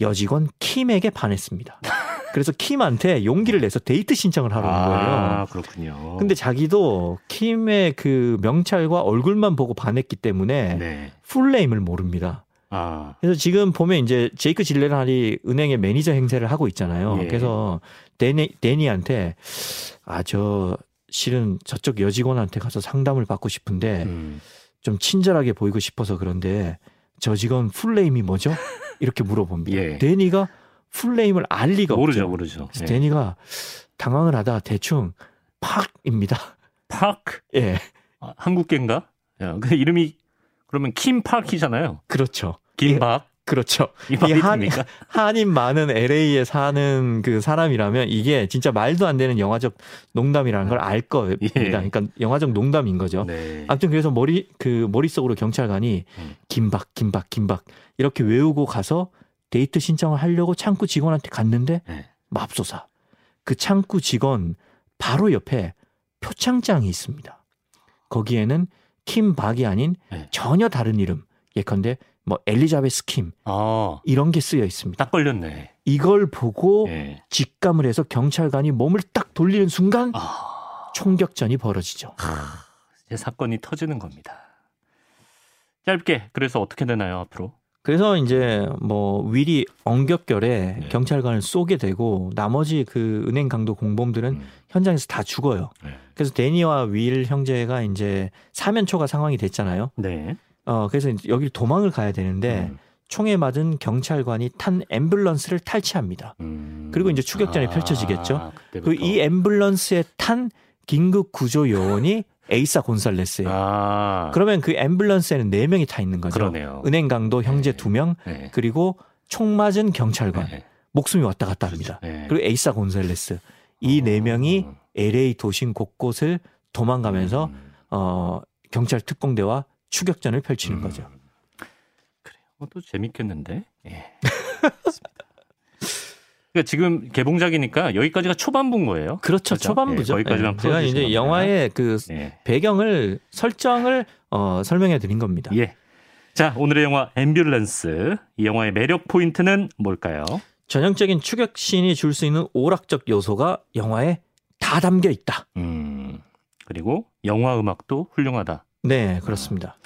여직원 킴에게 반했습니다. 그래서 킴한테 용기를 내서 데이트 신청을 하러 온 거예요. 아 그렇군요. 근데 자기도 킴의 그 명찰과 얼굴만 보고 반했기 때문에 네. full name을 모릅니다. 아 그래서 지금 보면 이제 제이크 질렌할이 은행의 매니저 행세를 하고 있잖아요. 예. 그래서 데니, 데니한테 아 저 실은 저쪽 여직원한테 가서 상담을 받고 싶은데 음. 좀 친절하게 보이고 싶어서 그런데 저 직원 full name이 뭐죠? 이렇게 물어봅니다. 예. 데니가 full name을 알 리가 모르죠, 없죠. 모르죠. 그래서 예. 데니가 당황을 하다 대충 팍입니다. 파크 예, 아, 한국계인가? 야, 그 이름이 그러면 킴 팍이잖아요. 그렇죠. 김박 그렇죠. 이 한-? 한인 많은 LA에 사는 그 사람이라면 이게 진짜 말도 안 되는 영화적 농담이라는 걸 알 겁니다. 예. 그러니까 영화적 농담인 거죠. 네. 아무튼 그래서 머리 그 머릿속으로 경찰관이 음. 김박 김박 김박 이렇게 외우고 가서 데이트 신청을 하려고 창구 직원한테 갔는데 네. 맙소사 그 창구 직원 바로 옆에 표창장이 있습니다. 거기에는 킴박이 아닌 네. 전혀 다른 이름 예컨대 뭐 엘리자베스 킴 아, 이런 게 쓰여 있습니다. 딱 걸렸네. 이걸 보고 예. 직감을 해서 경찰관이 몸을 딱 돌리는 순간 아, 총격전이 벌어지죠. 이제 사건이 터지는 겁니다. 짧게 그래서 어떻게 되나요 앞으로? 그래서 이제 뭐 윌이 엉겹결에 네. 경찰관을 쏘게 되고 나머지 그 은행 강도 공범들은 음. 현장에서 다 죽어요. 네. 그래서 데니와 윌 형제가 이제 사면초가 상황이 됐잖아요. 네. 어 그래서 여기 도망을 가야 되는데 음. 총에 맞은 경찰관이 탄 앰뷸런스를 탈취합니다. 음. 그리고 이제 추격전이 아, 펼쳐지겠죠. 그때부터. 그이 앰뷸런스에 탄 긴급 구조 요원이 에이사 곤살레스예요. 아, 그러면 그 앰뷸런스에는 네 명이 타 있는 거죠. 그러네요. 은행 강도 형제 네. 두 명, 네. 그리고 총 맞은 경찰관, 네. 목숨이 왔다 갔다 합니다. 네. 그리고 에이사 곤살레스 이 네 명이 LA 도심 곳곳을 도망가면서 음. 어, 경찰 특공대와 추격전을 펼치는 음. 거죠. 그래요. 어, 또 재밌겠는데. 예. 그러니까 지금 개봉작이니까 여기까지가 초반부인 거예요. 그렇죠. 그렇죠? 초반부죠. 예, 거기까지만 예, 제가 이제. 영화의 그 예. 배경을 설정을 어, 설명해 드린 겁니다. 예. 자, 오늘의 영화 앰뷸런스. 이 영화의 매력 포인트는 뭘까요? 전형적인 추격신이 줄 수 있는 오락적 요소가 영화에 다 담겨 있다. 음. 그리고 영화 음악도 훌륭하다. 네, 그렇습니다.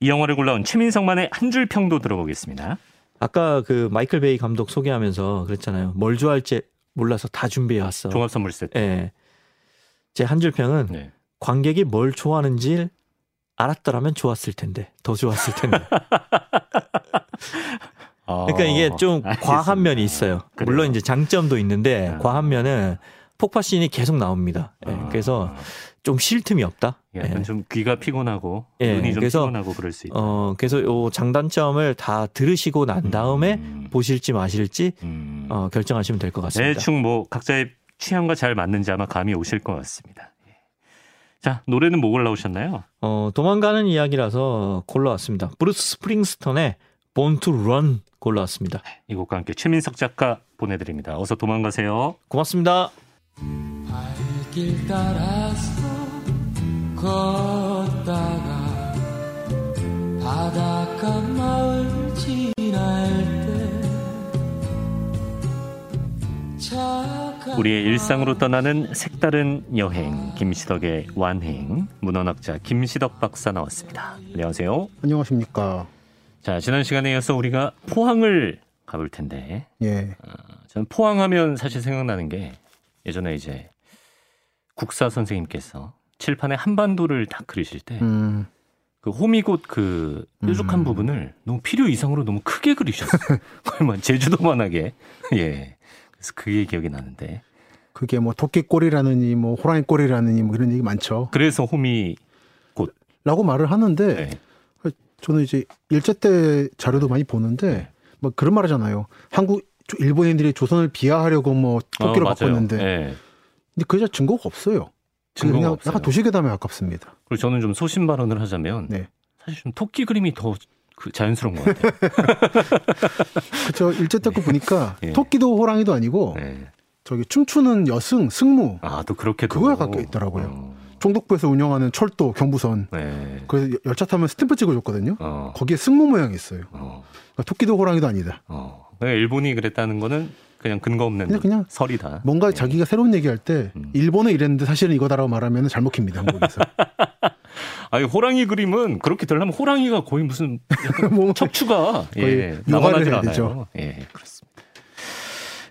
이 영화를 골라온 최민성만의 한 줄 평도 들어보겠습니다. 아까 그 마이클 베이 감독 소개하면서 그랬잖아요. 뭘 좋아할지 몰라서 다 준비해 왔어. 종합 선물 세트. 예. 제 한 줄 평은 네. 관객이 뭘 좋아하는지 알았더라면 좋았을 텐데 더 좋았을 텐데. 그러니까 이게 좀 어, 알겠습니다. 과한 면이 있어요. 그래요. 물론 이제 장점도 있는데 아. 과한 면은 폭파 씬이 계속 나옵니다. 예, 아, 그래서 좀 쉴 틈이 없다. 약간 예. 좀 귀가 피곤하고 예, 눈이 좀 그래서, 피곤하고 그럴 수 있다. 어 그래서 요 장단점을 다 들으시고 난 다음에 음, 보실지 마실지 음. 어, 결정하시면 될 것 같습니다. 대충 뭐 각자의 취향과 잘 맞는지 아마 감이 오실 것 같습니다. 예. 자 노래는 뭐 골라오셨나요? 어, 도망가는 이야기라서 골라왔습니다. 브루스 스프링스턴의 Born to Run 골라왔습니다. 이 곡과 함께 최민석 작가 보내드립니다. 어서 도망가세요. 고맙습니다. 걷다가 바닷가 마을 지날 때 우리의 일상으로 떠나는 색다른 여행 김시덕의 완행 문헌학자 김시덕 박사 나왔습니다. 안녕하세요. 안녕하십니까. 자 지난 시간에 이어서 우리가 포항을 가볼 텐데 예. 저는 포항하면 사실 생각나는 게 예전에 이제 국사 선생님께서 칠판에 한반도를 딱 그리실 때그 음, 호미곶 그 뾰족한 음. 부분을 너무 필요 이상으로 너무 크게 그리셨어요. 뭐 제주도만하게. 예. 그래서 그게 기억이 나는데. 그게 뭐 토끼꼬리라느니 뭐 호랑이 꼬리라느니 뭐 이런 얘기 많죠. 그래서 호미 라고 말을 하는데 네. 저는 이제 일제 때 자료도 많이 보는데 네. 뭐 그런 말 하잖아요. 한국 일본인들이 조선을 비하하려고 뭐 토끼로 어. 바꿨는데 예. 근데 그게 증거가 없어요. 증거가 그냥 없어요. 약간 도시괴담에 가깝습니다. 그리고 저는 좀 소신 발언을 하자면 네. 사실 좀 토끼 그림이 더 그 자연스러운 것 같아요. 그렇죠. 일제 때거 보니까 예. 토끼도 호랑이도 아니고 네. 저기 춤추는 여승 승무 아, 또 그렇게 그거에 가까이 있더라고요. 어, 총독부에서 운영하는 철도 경부선 네. 그래서 열차 타면 스탬프 찍어줬거든요. 어. 거기에 승무 모양이 있어요. 어. 그러니까 토끼도 호랑이도 아니다. 어. 그러니까 일본이 그랬다는 거는 그냥 근거 없는 그냥- 그냥 설이다. 뭔가 예. 자기가 새로운 얘기할 때 음. 일본은 이랬는데 사실은 이거다라고 말하면 잘못 킵니다 한국에서. 아니 호랑이 그림은 그렇게 되려면 호랑이가 거의 무슨 뭐 척추가 거의 예, 요가를 남아나질 해야 않아요. 예, 그렇습니다.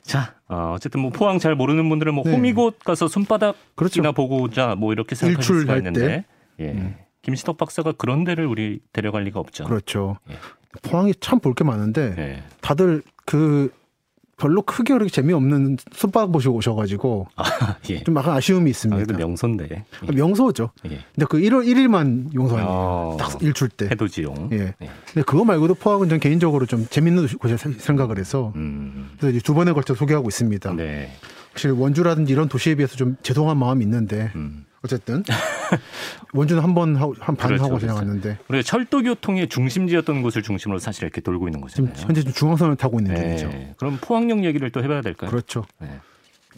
자, 어, 어쨌든 뭐 포항 잘 모르는 분들은 뭐 네. 호미곶 가서 손바닥이나 그렇죠. 보고자 뭐 이렇게 생각하실 수가 있는데, 예, 음. 김시덕 박사가 그런 데를 우리 데려갈 리가 없죠. 그렇죠. 예. 포항이 참 볼 게 많은데 예. 다들 그 별로 크게 그렇게 재미없는 손바닥 보시고 오셔가지고 아, 예. 좀 약간 아쉬움이 아, 있습니다. 그래도 명소인데. 예. 명소죠. 예. 근데 그 1월 1일만 용서 아니에요. 어, 딱 일출 때. 해돋이용. 예. 예. 근데 그거 말고도 포항은 전 개인적으로 좀 재밌는 곳이 생각을 해서 음, 그래서 이제 두 번에 걸쳐 소개하고 있습니다. 네. 사실 원주라든지 이런 도시에 비해서 좀 죄송한 마음이 있는데 음. 어쨌든 원주는 한번 하고 한반 그렇죠, 하고 그렇죠. 지나갔는데 우리가 철도 교통의 중심지였던 곳을 중심으로 사실 이렇게 돌고 있는 거잖아요. 현재 좀 중앙선을 타고 있는 네. 중이죠. 그럼 포항역 얘기를 또 해봐야 될까요? 그렇죠. 네.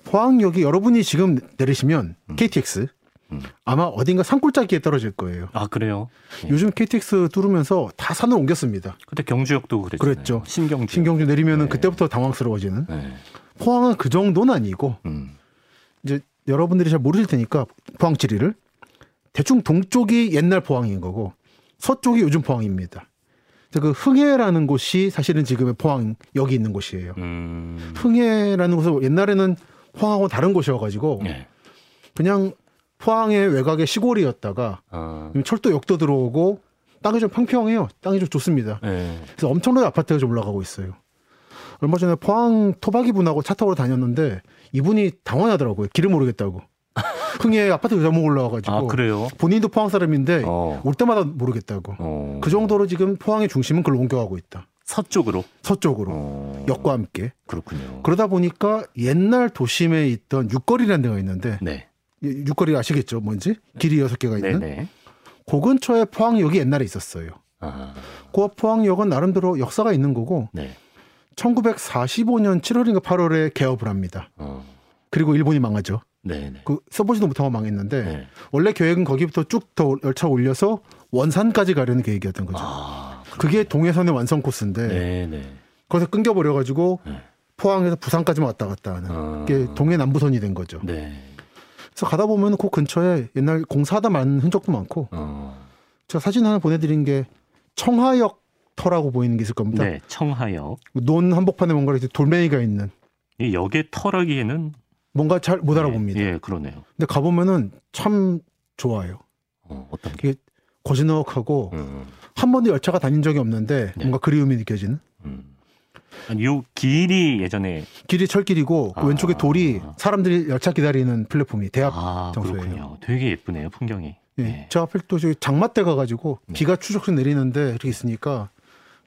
포항역이 여러분이 지금 내리시면 음. KTX 음. 아마 어딘가 산골짜기에 떨어질 거예요. 아 그래요? 예. 요즘 KTX 뚫으면서 다 산을 옮겼습니다. 그때 경주역도 그랬잖아요. 그랬죠. 신경주. 신경주 내리면은 네. 그때부터 당황스러워지는. 네. 포항은 그 정도는 아니고 음. 이제 여러분들이 잘 모르실 테니까 포항 지리를 대충 동쪽이 옛날 포항인 거고 서쪽이 요즘 포항입니다. 그 흥해라는 곳이 사실은 지금의 포항 여기 있는 곳이에요. 음. 흥해라는 곳은 옛날에는 포항하고 다른 곳이어가지고 네. 그냥 포항의 외곽의 시골이었다가 아. 철도역도 들어오고 땅이 좀 평평해요. 땅이 좀 좋습니다. 네. 그래서 엄청나게 아파트가 좀 올라가고 있어요. 얼마 전에 포항 토박이 분하고 차 타고 다녔는데 이분이 당황하더라고요. 길을 모르겠다고. 흥에 아파트 잘못 올라와가지고 아 그래요? 본인도 포항 사람인데 어. 올 때마다 모르겠다고. 어. 그 정도로 지금 포항의 중심은 그걸 옮겨가고 있다. 서쪽으로. 서쪽으로 어. 역과 함께. 그렇군요. 그러다 보니까 옛날 도심에 있던 육거리라는 데가 있는데 네. 이 육거리 아시겠죠? 뭔지? 길이 여섯 개가 있는. 네네. 그 근처에 포항역이 옛날에 있었어요. 아. 그 포항역은 나름대로 역사가 있는 거고 네. 1945년 7월인가 8월에 개업을 합니다. 어. 그리고 일본이 망하죠. 네네. 그 써보지도 못하고 망했는데 네. 원래 계획은 거기부터 쭉 더 열차 올려서 원산까지 가려는 계획이었던 거죠. 아. 그게 동해선의 완성 코스인데 네네. 거기서 끊겨 버려 가지고 네. 포항에서 부산까지만 왔다 갔다 하는 아. 게 동해 남부선이 된 거죠. 네. 그래서 가다 보면 그 근처에 옛날 공사하다 많은 흔적도 많고 어. 제가 사진 하나 보내드린 게 청하역 터라고 보이는 게 있을 겁니다. 네. 청하역. 논 한복판에 뭔가 이렇게 돌멩이가 있는 이 역의 터라기에는 뭔가 잘 못 알아봅니다. 예, 예, 그러네요. 근데 가보면은 참 좋아요. 어, 어떤 게? 고즈넉하고 음, 한 번도 열차가 다닌 적이 없는데 네. 뭔가 그리움이 느껴지는 음. 아니, 요 길이 예전에 길이 철길이고 그 아. 왼쪽에 돌이 사람들이 열차 기다리는 플랫폼이 대합 아 장소예요. 그렇군요. 되게 예쁘네요 풍경이. 예. 네. 저 앞에 또 저기 장마대 가가지고 네. 비가 추적추적 내리는데 이렇게 있으니까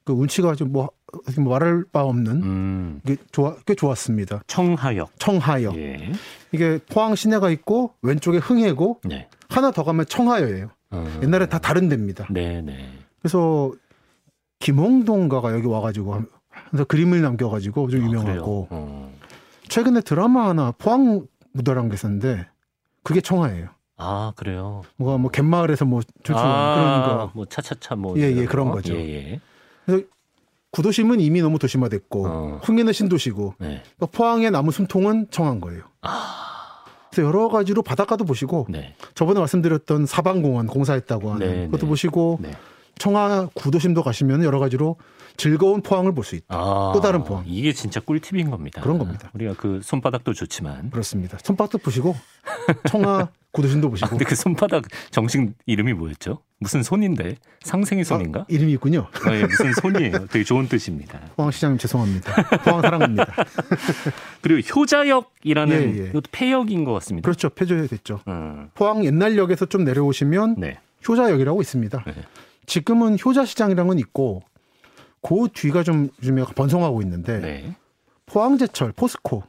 그 운치가 좀뭐 말할 바 없는 음, 이게 좋아 꽤 좋았습니다. 청하역. 청하역 예. 이게 포항 시내가 있고 왼쪽에 흥해고 네. 하나 더 가면 청하여예요. 어. 옛날에 다 다른 데입니다. 네네. 그래서 김홍동가가 여기 와가지고 하면서 그림을 남겨가지고 좀 아, 유명하고 그래요? 어. 최근에 드라마 하나 포항 무더란 게 있었는데 그게 청하예요. 아 그래요. 뭐가 뭐 갯마을에서 뭐 출출한 그런 거 뭐 차차차 뭐 예, 예, 이런 그런 거? 거죠. 예, 예. 구도심은 이미 너무 도심화됐고 어. 흥해는 신도시고 네. 또 포항의 나무 숨통은 청한 거예요. 그래서 여러 가지로 바닷가도 보시고 네. 저번에 말씀드렸던 사방공원 공사했다고 하는 네, 그것도 네. 보시고 네. 청하 구도심도 가시면 여러 가지로 즐거운 포항을 볼 수 있다. 아, 또 다른 포항. 이게 진짜 꿀팁인 겁니다. 그런 겁니다. 우리가 그 손바닥도 좋지만. 그렇습니다. 손바닥도 보시고 청하 구도심도 아, 보시고 근데 그 손바닥 정식 이름이 뭐였죠? 무슨 손인데? 상생의 손인가? 아, 이름이 있군요. 아, 예, 무슨 손이에요? 되게 좋은 뜻입니다. 포항 시장님 죄송합니다. 포항 사랑합니다. 그리고 효자역이라는 예, 예. 이것도 폐역인 것 같습니다. 그렇죠. 폐조해 됐죠. 음, 포항 옛날역에서 좀 내려오시면 네. 효자역이라고 있습니다. 네. 지금은 효자시장이라는 건 있고 그 뒤가 좀 요즘에 번성하고 있는데 네. 포항제철 포스코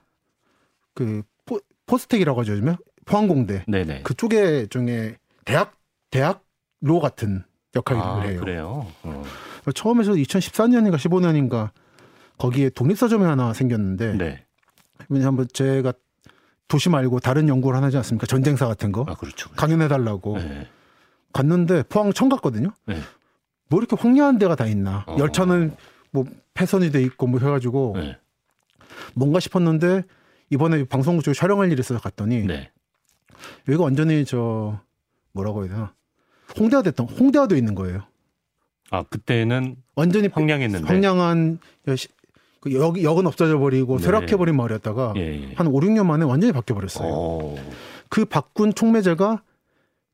그 포, 포스텍이라고 하죠 요즘에 포항공대 네네. 그쪽에 중에 대학 대학 로 같은 역할을 아, 해요. 그래요. 어. 처음에서 2014년인가 15년인가 거기에 독립서점이 하나 생겼는데 네. 한번 제가 도시 말고 다른 연구를 하나 하지 않습니까? 전쟁사 같은 거 아, 그렇죠. 그렇죠. 강연해달라고 네. 갔는데 포항 처음 갔거든요. 네. 뭐 이렇게 황량한 데가 다 있나? 어. 열차는 뭐 폐선이 돼 있고 뭐 해가지고 네. 뭔가 싶었는데 이번에 방송국 쪽에 촬영할 일이 있어서 갔더니 네. 여기가 완전히 저 뭐라고 해야 되나 홍대화 됐던 홍대화도 있는 거예요. 아, 그때는 완전히 황량했는데. 황량한 그 역, 역은 없어져 버리고 네. 쇠락해버린 마을이었다가 예, 예. 한 5, 6년 만에 완전히 바뀌어 버렸어요. 어. 그 바꾼 총매제가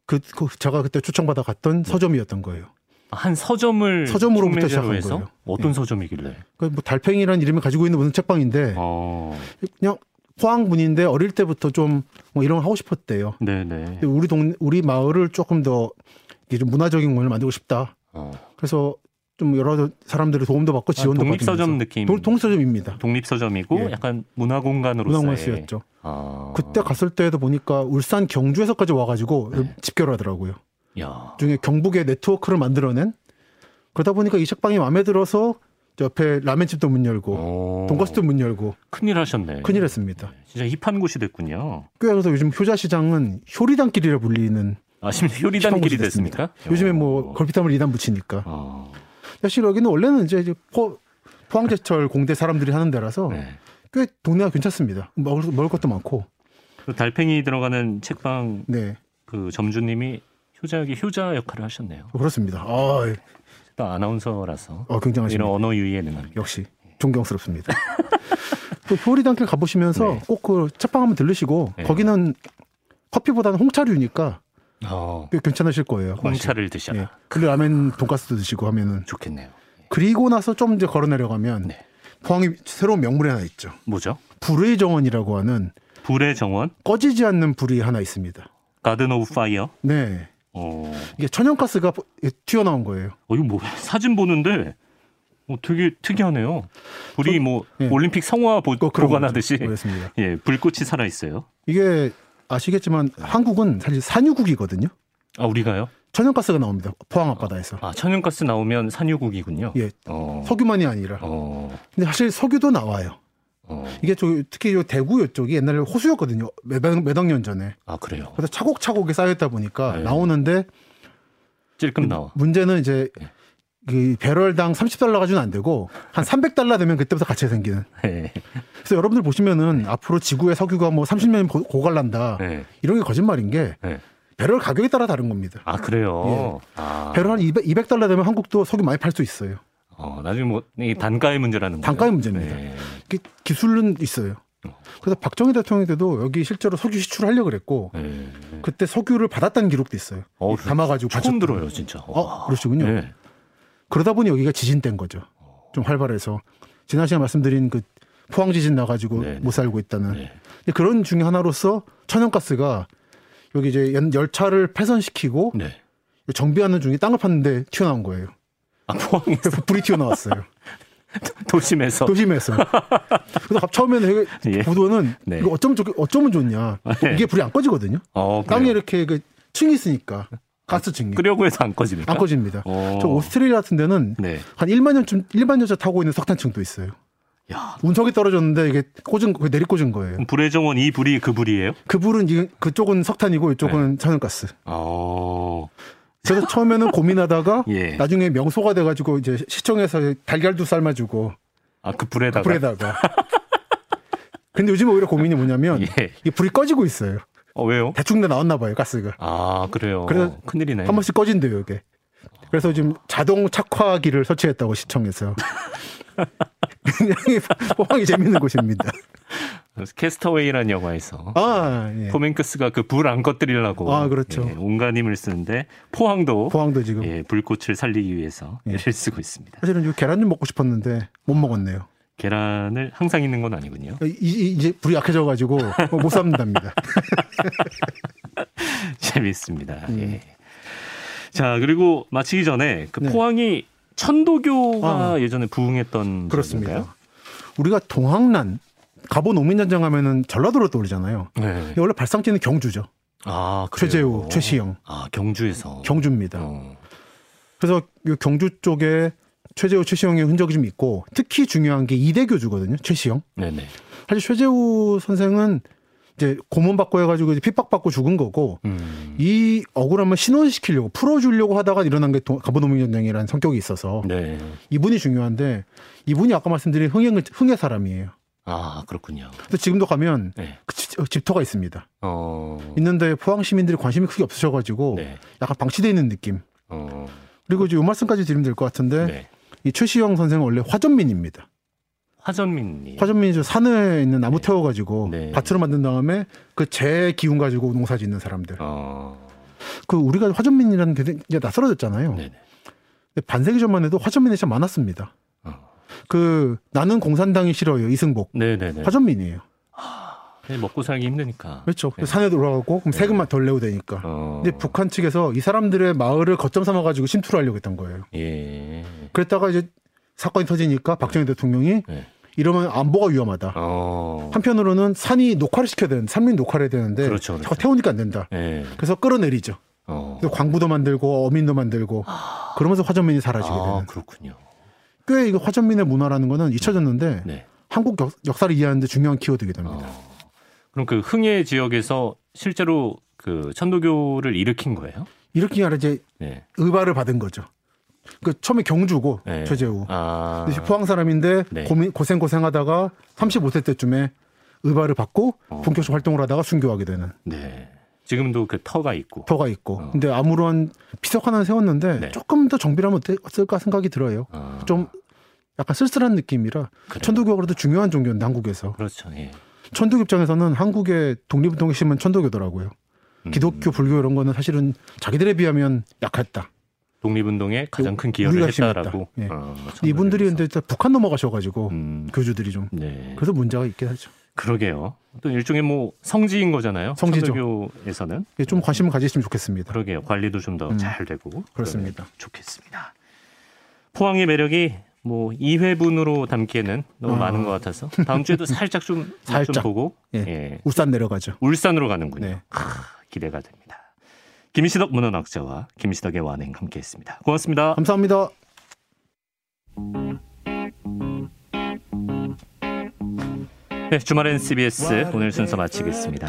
그, 그 제가 그때 초청받아 갔던 서점이었던 거예요. 한 서점을 서점으로부터 시작한 해서 거예요. 어떤 예. 서점이길래? 그뭐 달팽이라는 이름을 가지고 있는 무슨 책방인데 어. 그냥 포항 분인데 어릴 때부터 좀 뭐 이런 거 하고 싶었대요. 네, 네. 우리 동 우리 마을을 조금 더 이게 좀 문화적인 걸 만들고 싶다. 어. 그래서 좀 여러 사람들의 도움도 받고 지원도 아, 독립서점. 느낌. 도- 독립서점입니다. 독립서점이고 예. 약간 문화 공간으로서의 문화공원이었죠. 아. 그때 갔을 때도 보니까 울산 경주에서까지 와가지고 네. 집결 하더라고요. 야. 중에 경북의 네트워크를 만들어낸 그러다 보니까 이 책방이 마음에 들어서 저 옆에 라면집도 문 열고 어. 돈가스도 문 열고 큰일 하셨네. 큰일 했습니다. 진짜 힙한 곳이 됐군요. 꽤 그래서 요즘 효자 시장은 효리단길이라 불리는 아, 심지어 효리단 힙한 길이 곳이 됐습니까? 요즘에 어. 뭐 걸핏하면 이단 붙이니까 어. 사실 여기는 원래는 이제 포, 포항제철 공대 사람들이 하는 데라서 네. 꽤 동네가 괜찮습니다. 먹을, 먹을 것도 많고 그 달팽이 들어가는 책방 네 그 점주님이 효자역의 효자 역할을 하셨네요. 그렇습니다. 아, 또 아나운서라서 어, 굉장하십니다. 이런 언어 유희에 능합니다. 역시 존경스럽습니다. 또 효리단길 가보시면서 네. 꼭그 책방 한번 들르시고 네. 거기는 커피보다는 홍차류니까 어, 꽤 괜찮으실 거예요. 홍차를 드셔라. 예. 그리고 라면 돈가스도 드시고 하면은 좋겠네요. 그리고 나서 좀 이제 걸어 내려가면 네. 포항에 새로운 명물이 하나 있죠. 뭐죠? 불의 정원이라고 하는 불의 정원, 꺼지지 않는 불이 하나 있습니다. Garden of Fire. 네. 어, 이게 천연가스가 튀어나온 거예요. 어 이거 뭐 사진 보는데 어, 되게 특이하네요. 불이 뭐 예. 올림픽 성화 보, 거죠. 그렇습니다. 예, 불꽃이 살아 있어요. 이게 아시겠지만 한국은 사실 산유국이거든요. 아, 우리가요? 천연가스가 나옵니다. 포항 앞바다에서. 아, 천연가스 나오면 산유국이군요. 예. 어. 석유만이 아니라. 어. 근데 사실 석유도 나와요. 어. 이게 저 특히 요 대구 이쪽이 옛날에 호수였거든요. 몇억 몇억 년 전에. 아, 그래요. 그래서 차곡차곡이 쌓였다 보니까 네. 나오는데 찔끔 나와. 문제는 이제 예. 그 배럴당 30달러 가지고는 안 되고 한 300달러 되면 그때부터 가치가 생기는. 네. 그래서 여러분들 보시면은 앞으로 지구의 석유가 뭐 30년 고갈난다. 네. 이런 게 거짓말인 게 네. 배럴 가격에 따라 다른 겁니다. 아, 그래요. 아. 예. 배럴 한 200, 200달러 되면 한국도 석유 많이 팔 수 있어요. 어, 나중에 뭐, 이 단가의 문제라는 거예요. 단가의 문제입니다. 네. 그 기술은 있어요. 그래서 박정희 대통령 때도 여기 실제로 석유 시출하려고 그랬고 네. 그때 석유를 받았다는 기록도 있어요. 어, 담아가지고 처음 바쳤던. 들어요, 진짜. 어, 그러시군요. 네. 그러다 보니 여기가 지진된 거죠. 좀 활발해서 지난 시간 말씀드린 그 포항 지진 나가지고 네, 네. 못 살고 있다는 네. 그런 중에 하나로서 천연가스가 여기 이제 연- 열차를 폐선시키고 네. 정비하는 중에 땅을 팠는데 튀어나온 거예요. 아, 포항에서 불이 튀어나왔어요. 도심에서. 도심에서. 그래서 갑- 처음에는 예. 보도는 네. 이거 어쩌면 좋 어쩌면 좋냐. 네. 이게 불이 안 꺼지거든요. 어, 땅에. 이렇게 그 층이 있으니까 가스 층이 끄려고 해서 안 꺼집니까? 안 꺼집니다. 어. 저 오스트레일리아 같은 데는 네. 한 1만 년쯤 1만 년째 타고 있는 석탄층도 있어요. 야. 운석이 떨어졌는데 이게 꽂은 거 내리 꽂은 거예요. 불의 정원 이 불이 그 불이에요? 그 불은 이- 그쪽은 석탄이고 이쪽은 네. 천연가스. 어. 그래서 처음에는 고민하다가 예. 나중에 명소가 돼가지고 이제 시청에서 달걀도 삶아주고 아, 그 불에다가. 불에다가. 근데 요즘 오히려 고민이 뭐냐면 예. 이 불이 꺼지고 있어요. 어, 왜요? 대충 다 나왔나 봐요 가스가. 아, 그래요. 그래서 큰일이네. 한 번씩 꺼진대요 이게. 그래서 지금 자동 착화기를 설치했다고 시청에서. 굉장히 포항이 재밌는 곳입니다. 캐스터웨이라는 영화에서 아, 예. 톰 행크스가 그 불 안 꺼뜨리려고 아, 그렇죠. 예, 온갖 힘을 쓰는데 포항도 포항도 지금. 예, 불꽃을 살리기 위해서 예. 애를 쓰고 있습니다. 사실은 이 계란 좀 먹고 싶었는데 못 먹었네요. 계란을 항상 있는 건 아니군요. 이, 이- 이제 불이 약해져 가지고 못 삽니다입니다. 재밌습니다. 음. 예. 자 그리고 마치기 전에 그 네. 포항이 천도교가 아. 예전에 부흥했던 그렇습니다. 지역인가요? 우리가 동학난 갑오 농민전쟁 하면은 전라도로 떠오르잖아요. 네. 원래 발상지는 경주죠. 아 그래요? 최재우, 최시영, 아 경주에서 경주입니다. 어. 그래서 이 경주 쪽에 최재우, 최시영의 흔적이 좀 있고 특히 중요한 게 이대교주거든요. 최시영. 네네. 사실 최재우 선생은 이제 고문받고 해가지고 이제 핍박받고 죽은 거고 음. 이 억울함을 신원시키려고 풀어주려고 하다가 일어난 게 동- 갑오농민전쟁이라는 성격이 있어서 네. 이분이 중요한데 이분이 아까 말씀드린 흥행 흥의 사람이에요. 아 그렇군요. 근데 지금도 가면 네. 그 집- 어, 집터가 있습니다. 어. 있는데 포항 시민들이 관심이 크게 없으셔가지고 네. 약간 방치돼 있는 느낌. 어. 그리고 이제 요 말씀까지 드리면 될 것 같은데 네. 이 최시영 선생은 원래 화전민입니다. 화전민님. 화전민이 저 산에 있는 나무 네. 태워가지고 네. 밭으로 만든 다음에 그 재 기운 가지고 농사 짓는 사람들. 어. 그 우리가 화전민이라는 게 이제 낯설어졌잖아요. 네네. 근데 반세기 전만 해도 화전민이 진짜 많았습니다. 어. 그 나는 공산당이 싫어요 이승복 네네네. 화전민이에요. 네, 먹고 살기 힘드니까. 그렇죠. 네. 산에 돌아가고 그럼 네. 세금만 덜 내고 되니까. 어. 근데 북한 측에서 이 사람들의 마을을 거점 삼아 가지고 침투를 하려고 했던 거예요. 예. 그랬다가 이제 사건이 터지니까 박정희 대통령이 네. 이러면 안보가 위험하다. 어. 한편으로는 산이 녹화를 시켜야 되는 산민 녹화를 해야 되는데 그렇죠, 그렇죠. 자꾸 태우니까 안 된다. 예. 그래서 끌어내리죠. 어. 그래서 광부도 만들고 어민도 만들고 그러면서 화전민이 사라지게 아, 되는. 그렇군요. 꽤 이거 화전민의 문화라는 거는 잊혀졌는데 네. 한국 역, 역사를 이해하는데 중요한 키워드가 됩니다. 어. 그럼 그 흥해 지역에서 실제로 그 천도교를 일으킨 거예요? 이렇게 아니라 이제 네. 의발을 받은 거죠. 그 처음에 경주고 네. 최재우. 아. 포항 사람인데 네. 고민, 고생 고생하다가 35세 때쯤에 의발을 받고 어. 본격적 활동을 하다가 순교하게 되는 네. 지금도 그 터가 있고. 터가 있고. 어. 근데 아무런 비석 하나 세웠는데 네. 조금 더 정비를 하면 어떨까 생각이 들어요. 아, 좀 약간 쓸쓸한 느낌이라 그래요. 천도교가 그래도 중요한 종교인데 한국에서 그렇죠. 예. 천도교 입장에서는 한국의 독립운동의 심은 천도교더라고요. 음. 기독교, 불교 이런 거는 사실은 자기들에 비하면 약했다. 독립운동에 가장 큰 기여를 했다라고. 예. 어, 이분들이. 근데 북한 넘어가셔가지고 음. 교주들이 좀 네. 그래서 문제가 있긴 하죠. 그러게요. 또 일종의 뭐 성지인 거잖아요. 성지죠. 천도교에서는. 예, 좀 관심을 가지시면 좋겠습니다. 그러게요. 관리도 좀더 음. 잘 되고. 그렇습니다. 좋겠습니다. 포항의 매력이 뭐 2회분으로 담기에는 너무 아. 많은 것 같아서 다음 주에도 살짝 좀, 좀 살짝. 보고 예. 예. 울산 내려가죠. 울산으로 가는군요. 네. 하, 기대가 됩니다. 김시덕 문헌학자와 김시덕의 완행 함께했습니다. 고맙습니다. 감사합니다. 네, 주말엔 CBS 오늘 순서 마치겠습니다.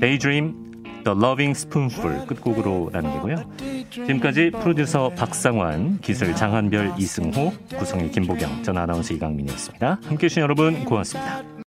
Daydream, The Loving Spoonful 끝곡으로 남기고요. 지금까지 프로듀서 박상환, 기술 장한별, 이승호, 구성의 김보경, 전 아나운서 이강민이었습니다. 함께해 주신 여러분 고맙습니다.